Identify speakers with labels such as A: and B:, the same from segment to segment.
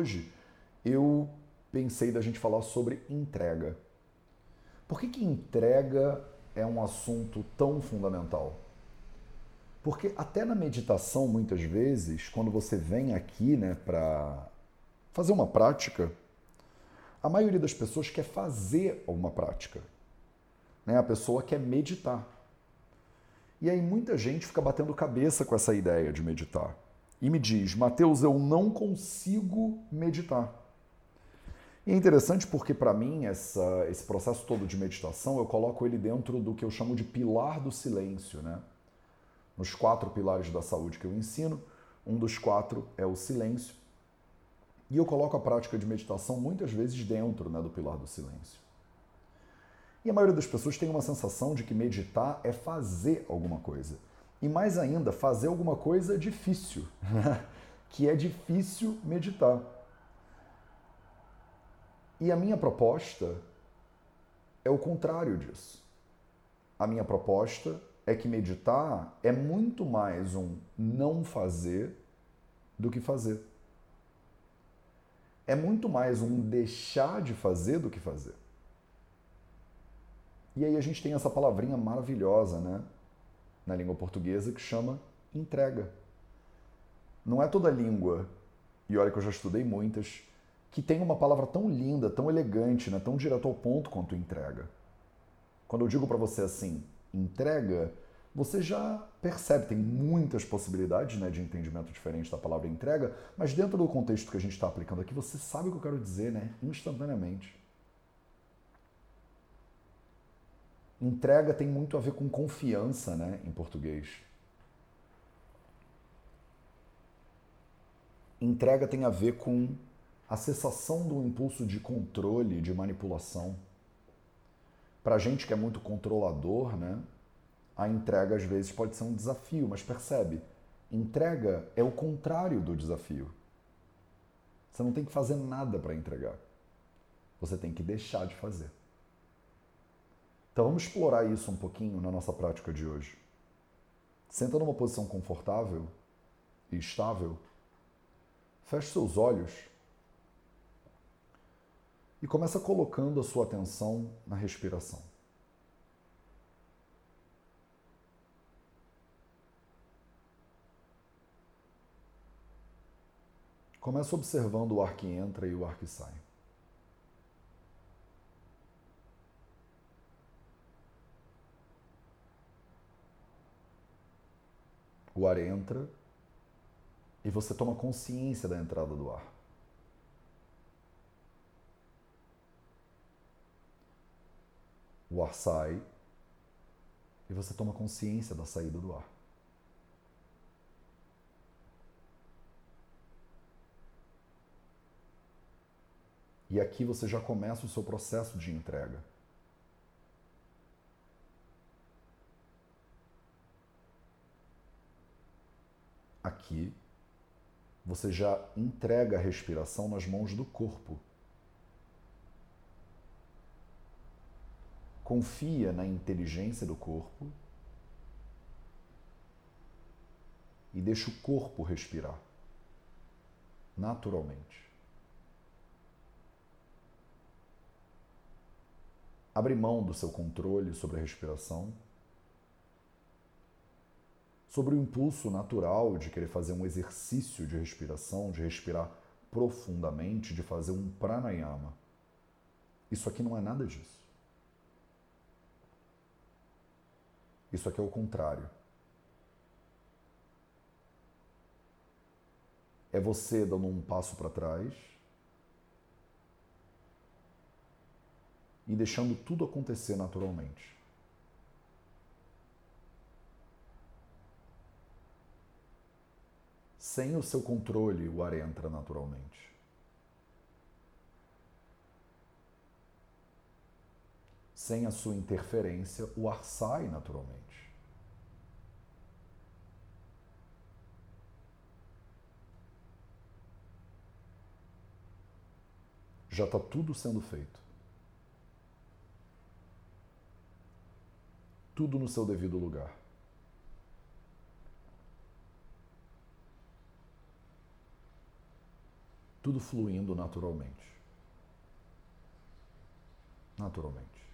A: hoje eu pensei da gente falar sobre entrega. Por que, que entrega é um assunto tão fundamental? Porque até na meditação, muitas vezes, quando você vem aqui né, para fazer uma prática, a maioria das pessoas quer fazer uma prática. Né? A pessoa quer meditar. E aí muita gente fica batendo cabeça com essa ideia de meditar. E me diz, Mateus, eu não consigo meditar. E é interessante porque, para mim, essa, esse processo todo de meditação, eu coloco ele dentro do que eu chamo de pilar do silêncio. Né? Nos quatro pilares da saúde que eu ensino, um dos quatro é o silêncio. E eu coloco a prática de meditação muitas vezes dentro né, do pilar do silêncio. E a maioria das pessoas tem uma sensação de que meditar é fazer alguma coisa. E mais ainda, fazer alguma coisa difícil, que é difícil meditar. E a minha proposta é o contrário disso. A minha proposta é que meditar é muito mais um não fazer do que fazer. É muito mais um deixar de fazer do que fazer. E aí a gente tem essa palavrinha maravilhosa, né, na língua portuguesa que chama entrega. Não é toda língua, e olha que eu já estudei muitas, que tem uma palavra tão linda, tão elegante, né, tão direto ao ponto quanto entrega. Quando eu digo para você assim, entrega, você já percebe, tem muitas possibilidades né, de entendimento diferente da palavra entrega, mas dentro do contexto que a gente está aplicando aqui, você sabe o que eu quero dizer, né? Instantaneamente. Entrega tem muito a ver com confiança, né, em português. Entrega tem a ver com a cessação do impulso de controle, de manipulação. Para gente que é muito controlador, né, a entrega às vezes pode ser um desafio, mas percebe, entrega é o contrário do desafio. Você não tem que fazer nada para entregar. Você tem que deixar de fazer. Então vamos explorar isso um pouquinho na nossa prática de hoje. Senta numa posição confortável e estável. Feche seus olhos e começa colocando a sua atenção na respiração. Começa observando o ar que entra e o ar que sai. O ar entra e você toma consciência da entrada do ar. O ar sai e você toma consciência da saída do ar. E aqui você já começa o seu processo de entrega. Aqui você já entrega a respiração nas mãos do corpo. confia na inteligência do corpo e deixa o corpo respirar naturalmente. Abre mão do seu controle sobre a respiração, sobre o impulso natural de querer fazer um exercício de respiração, de respirar profundamente, de fazer um pranayama. Isso aqui não é nada disso. Isso aqui é o contrário. É você dando um passo para trás e deixando tudo acontecer naturalmente. Sem o seu controle, o ar entra naturalmente. Sem a sua interferência, o ar sai naturalmente. Já está tudo sendo feito. Tudo no seu devido lugar. Tudo fluindo naturalmente. Naturalmente.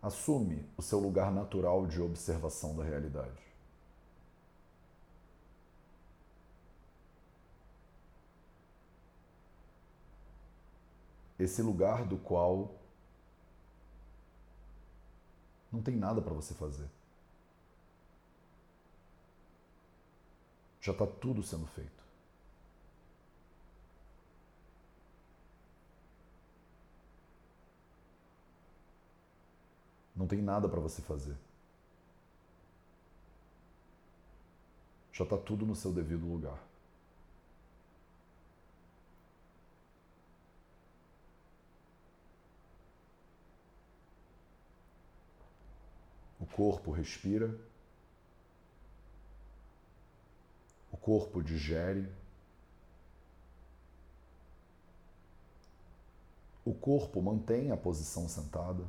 A: Assume o seu lugar natural de observação da realidade. Esse lugar do qual não tem nada para você fazer. Já está tudo sendo feito. Não tem nada para você fazer. Já está tudo no seu devido lugar. O corpo respira, o corpo digere, o corpo mantém a posição sentada.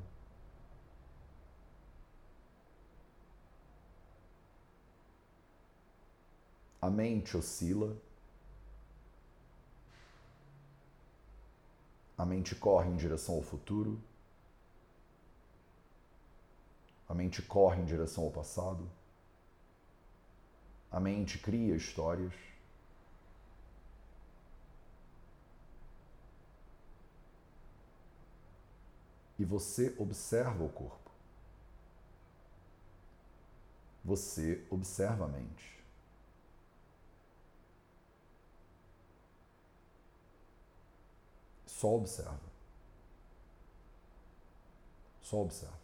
A: A mente oscila, a mente corre em direção ao futuro, a mente corre em direção ao passado, a mente cria histórias. E você observa o corpo. Você observa a mente. Só observa. Só observa.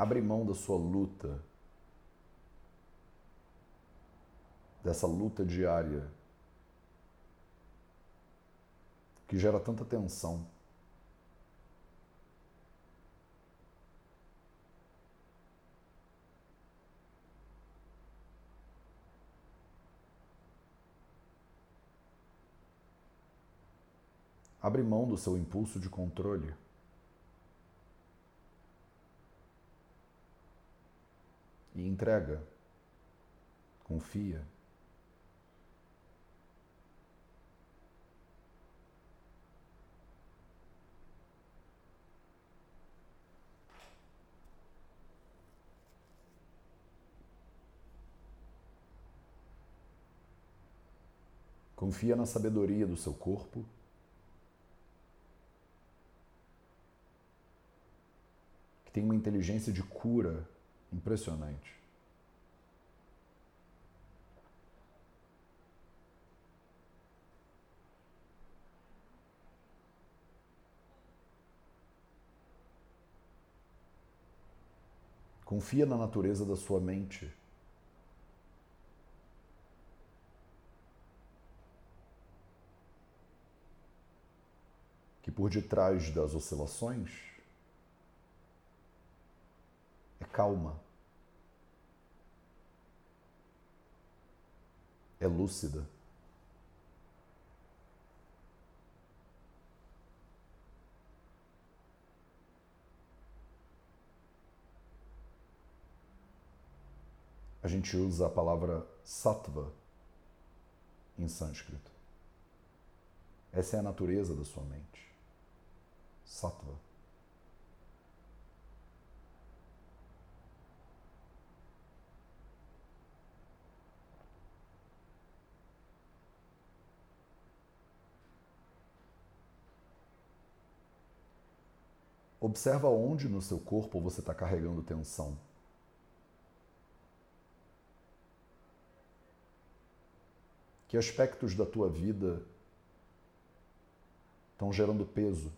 A: Abre mão da sua luta, dessa luta diária que gera tanta tensão. Abre mão do seu impulso de controle. E entrega. Confia. Confia na sabedoria do seu corpo. Que tem uma inteligência de cura Impressionante. Confia na natureza da sua mente. Que por detrás das oscilações é calma. é lúcida. A gente usa a palavra sattva em sânscrito. Essa é a natureza da sua mente. Sattva. Observa onde no seu corpo você está carregando tensão. Que aspectos da tua vida estão gerando peso?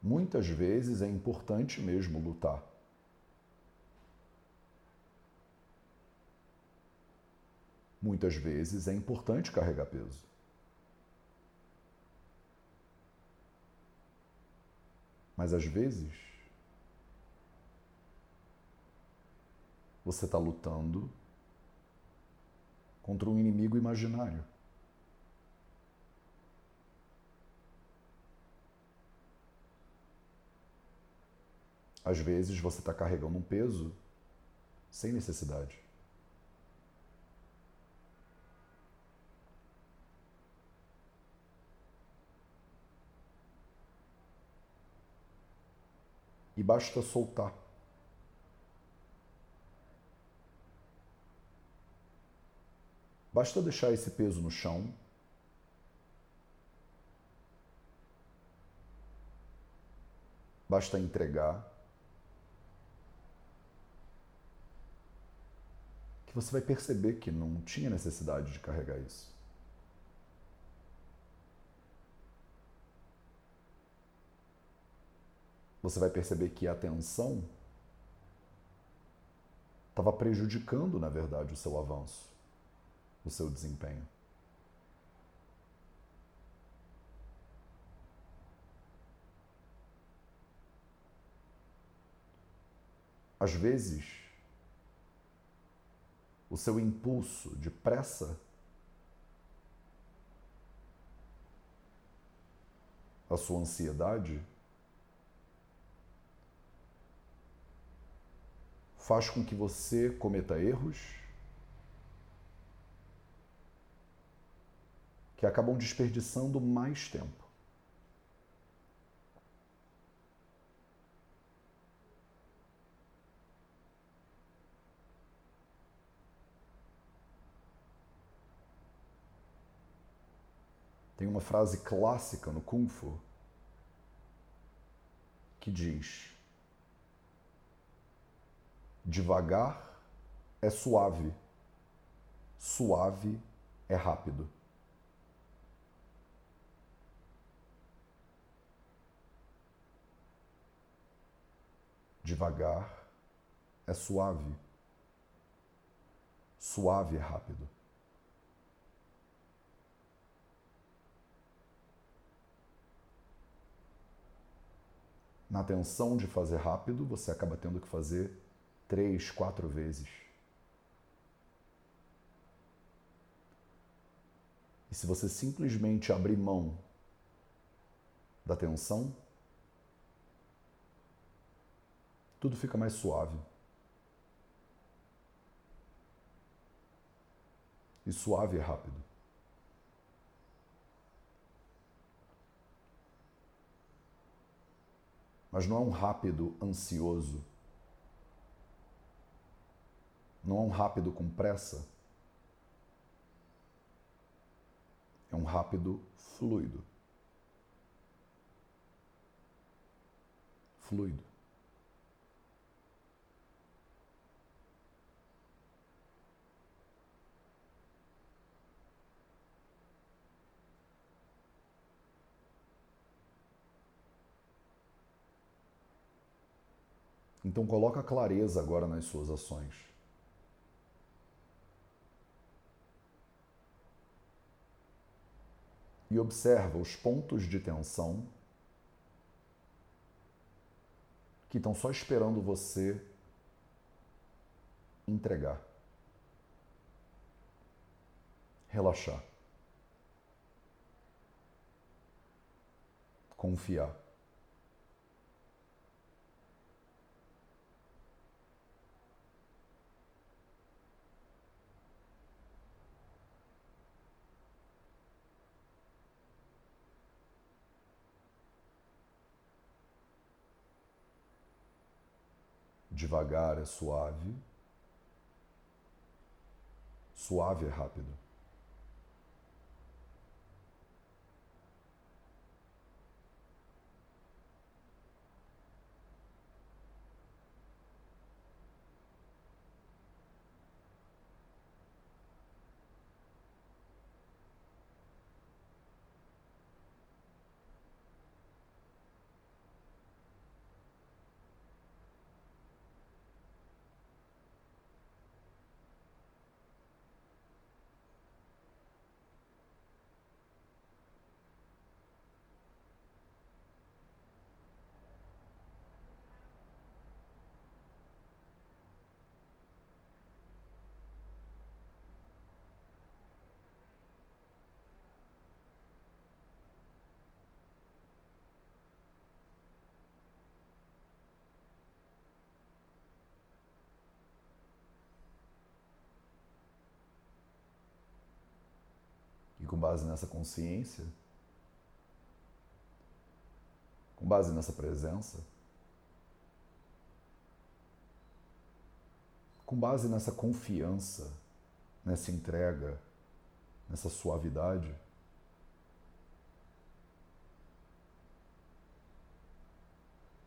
A: Muitas vezes é importante mesmo lutar. Muitas vezes é importante carregar peso. Mas às vezes você está lutando contra um inimigo imaginário. Às vezes você está carregando um peso sem necessidade. Basta soltar. Basta deixar esse peso no chão. Basta entregar. Que você vai perceber que não tinha necessidade de carregar isso. Você vai perceber que a tensão estava prejudicando, na verdade, o seu avanço, o seu desempenho. Às vezes, o seu impulso de pressa a sua ansiedade faz com que você cometa erros que acabam desperdiçando mais tempo. Tem uma frase clássica no Kung Fu que diz: Devagar é suave, suave é rápido. Devagar é suave, suave é rápido. Na tensão de fazer rápido, você acaba tendo que fazer três, quatro vezes. E se você simplesmente abrir mão da tensão, tudo fica mais suave. E suave é rápido. Mas não é um rápido ansioso não é um rápido com pressa. É um rápido fluido. Fluido. Então coloca clareza agora nas suas ações. e observa os pontos de tensão que estão só esperando você entregar. Relaxar. Confiar. Devagar é suave. Suave é rápido. E com base nessa consciência, com base nessa presença, com base nessa confiança, nessa entrega, nessa suavidade,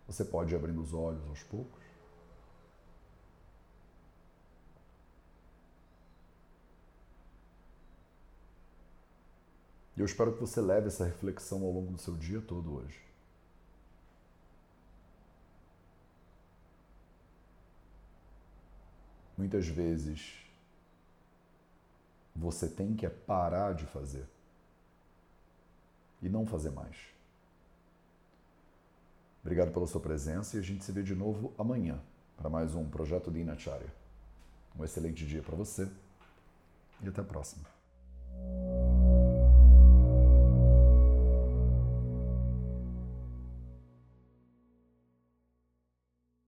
A: você pode ir abrindo os olhos aos poucos. E eu espero que você leve essa reflexão ao longo do seu dia todo hoje. Muitas vezes você tem que parar de fazer e não fazer mais. Obrigado pela sua presença e a gente se vê de novo amanhã para mais um projeto de Inacharya. Um excelente dia para você e até a próxima.